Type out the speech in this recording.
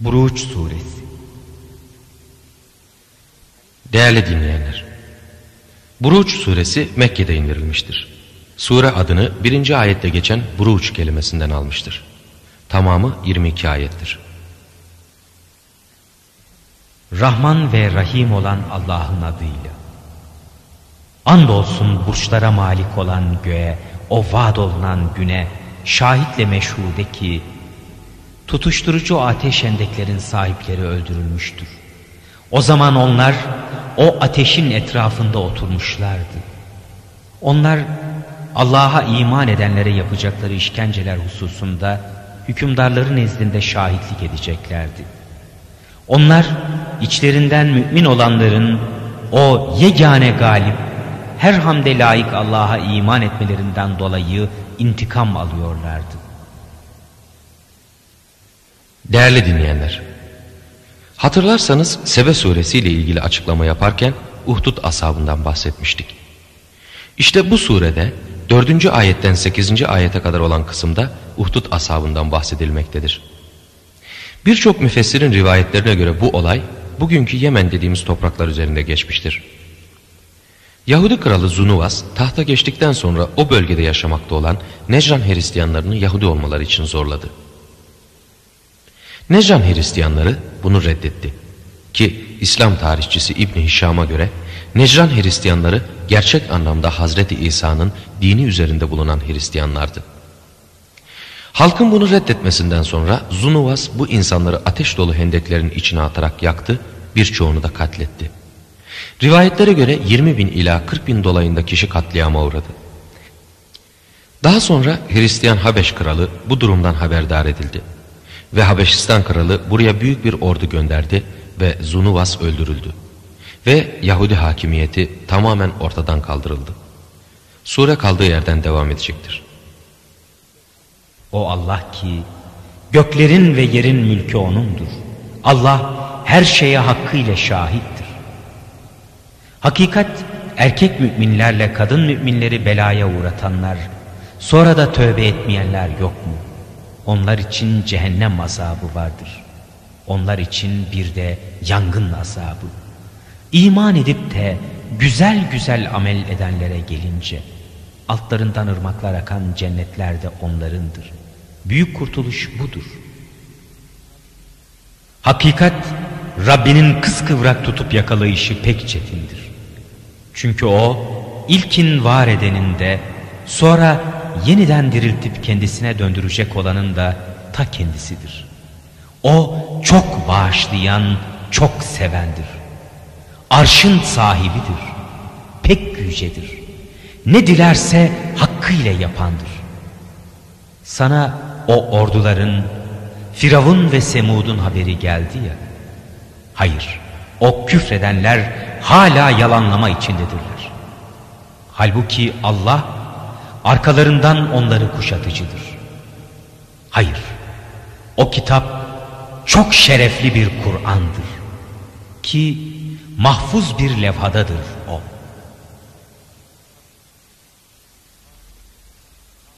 Buruç Suresi Değerli dinleyenler, Buruç suresi Mekke'de indirilmiştir. Sure adını birinci ayette geçen Buruç kelimesinden almıştır. Tamamı 22 ayettir. Rahman ve Rahim olan Allah'ın adıyla. Andolsun burçlara malik olan göğe, o vaad olunan güne, şahitle meşhude ki, tutuşturucu ateş endeklerin sahipleri öldürülmüştür. O zaman onlar o ateşin etrafında oturmuşlardı. Onlar Allah'a iman edenlere yapacakları işkenceler hususunda hükümdarların nezdinde şahitlik edeceklerdi. Onlar içlerinden mümin olanların o yegane galip, her hamde layık Allah'a iman etmelerinden dolayı intikam alıyorlardı. Değerli dinleyenler, hatırlarsanız Sebe suresiyle ilgili açıklama yaparken Uhdud ashabından bahsetmiştik. İşte bu surede 4. ayetten 8. ayete kadar olan kısımda Uhdud ashabından bahsedilmektedir. Birçok müfessirin rivayetlerine göre bu olay bugünkü Yemen dediğimiz topraklar üzerinde geçmiştir. Yahudi kralı Zunuvas tahta geçtikten sonra o bölgede yaşamakta olan Necran Hristiyanlarını Yahudi olmaları için zorladı. Necran Hristiyanları bunu reddetti. Ki İslam tarihçisi İbni Hişam'a göre Necran Hristiyanları gerçek anlamda Hazreti İsa'nın dini üzerinde bulunan Hristiyanlardı. Halkın bunu reddetmesinden sonra Zunuvas bu insanları ateş dolu hendeklerin içine atarak yaktı, birçoğunu da katletti. Rivayetlere göre 20 bin ila 40 bin dolayında kişi katliama uğradı. Daha sonra Hristiyan Habeş kralı bu durumdan haberdar edildi. Ve Habeşistan kralı buraya büyük bir ordu gönderdi ve Zunuvas öldürüldü. Ve Yahudi hakimiyeti tamamen ortadan kaldırıldı. Sure kaldığı yerden devam edecektir. O Allah ki göklerin ve yerin mülkü O'nundur. Allah her şeye hakkıyla şahittir. Hakikat erkek müminlerle kadın müminleri belaya uğratanlar, sonra da tövbe etmeyenler yok mu? Onlar için cehennem azabı vardır. Onlar için bir de yangın azabı. İman edip de güzel güzel amel edenlere gelince, altlarından ırmaklar akan cennetler de onlarındır. Büyük kurtuluş budur. Hakikat Rabbinin kıskıvrak tutup yakalayışı pek çetindir. Çünkü o ilkin var edenin de sonra yeniden diriltip kendisine döndürecek olanın da ta kendisidir. O çok bağışlayan, çok sevendir. Arşın sahibidir. Pek yücedir. Ne dilerse hakkıyla yapandır. Sana o orduların Firavun ve Semud'un haberi geldi ya. Hayır, o küfredenler hala yalanlama içindedirler. Halbuki Allah arkalarından onları kuşatıcıdır. Hayır, o kitap çok şerefli bir Kur'an'dır ki mahfuz bir levhadadır o.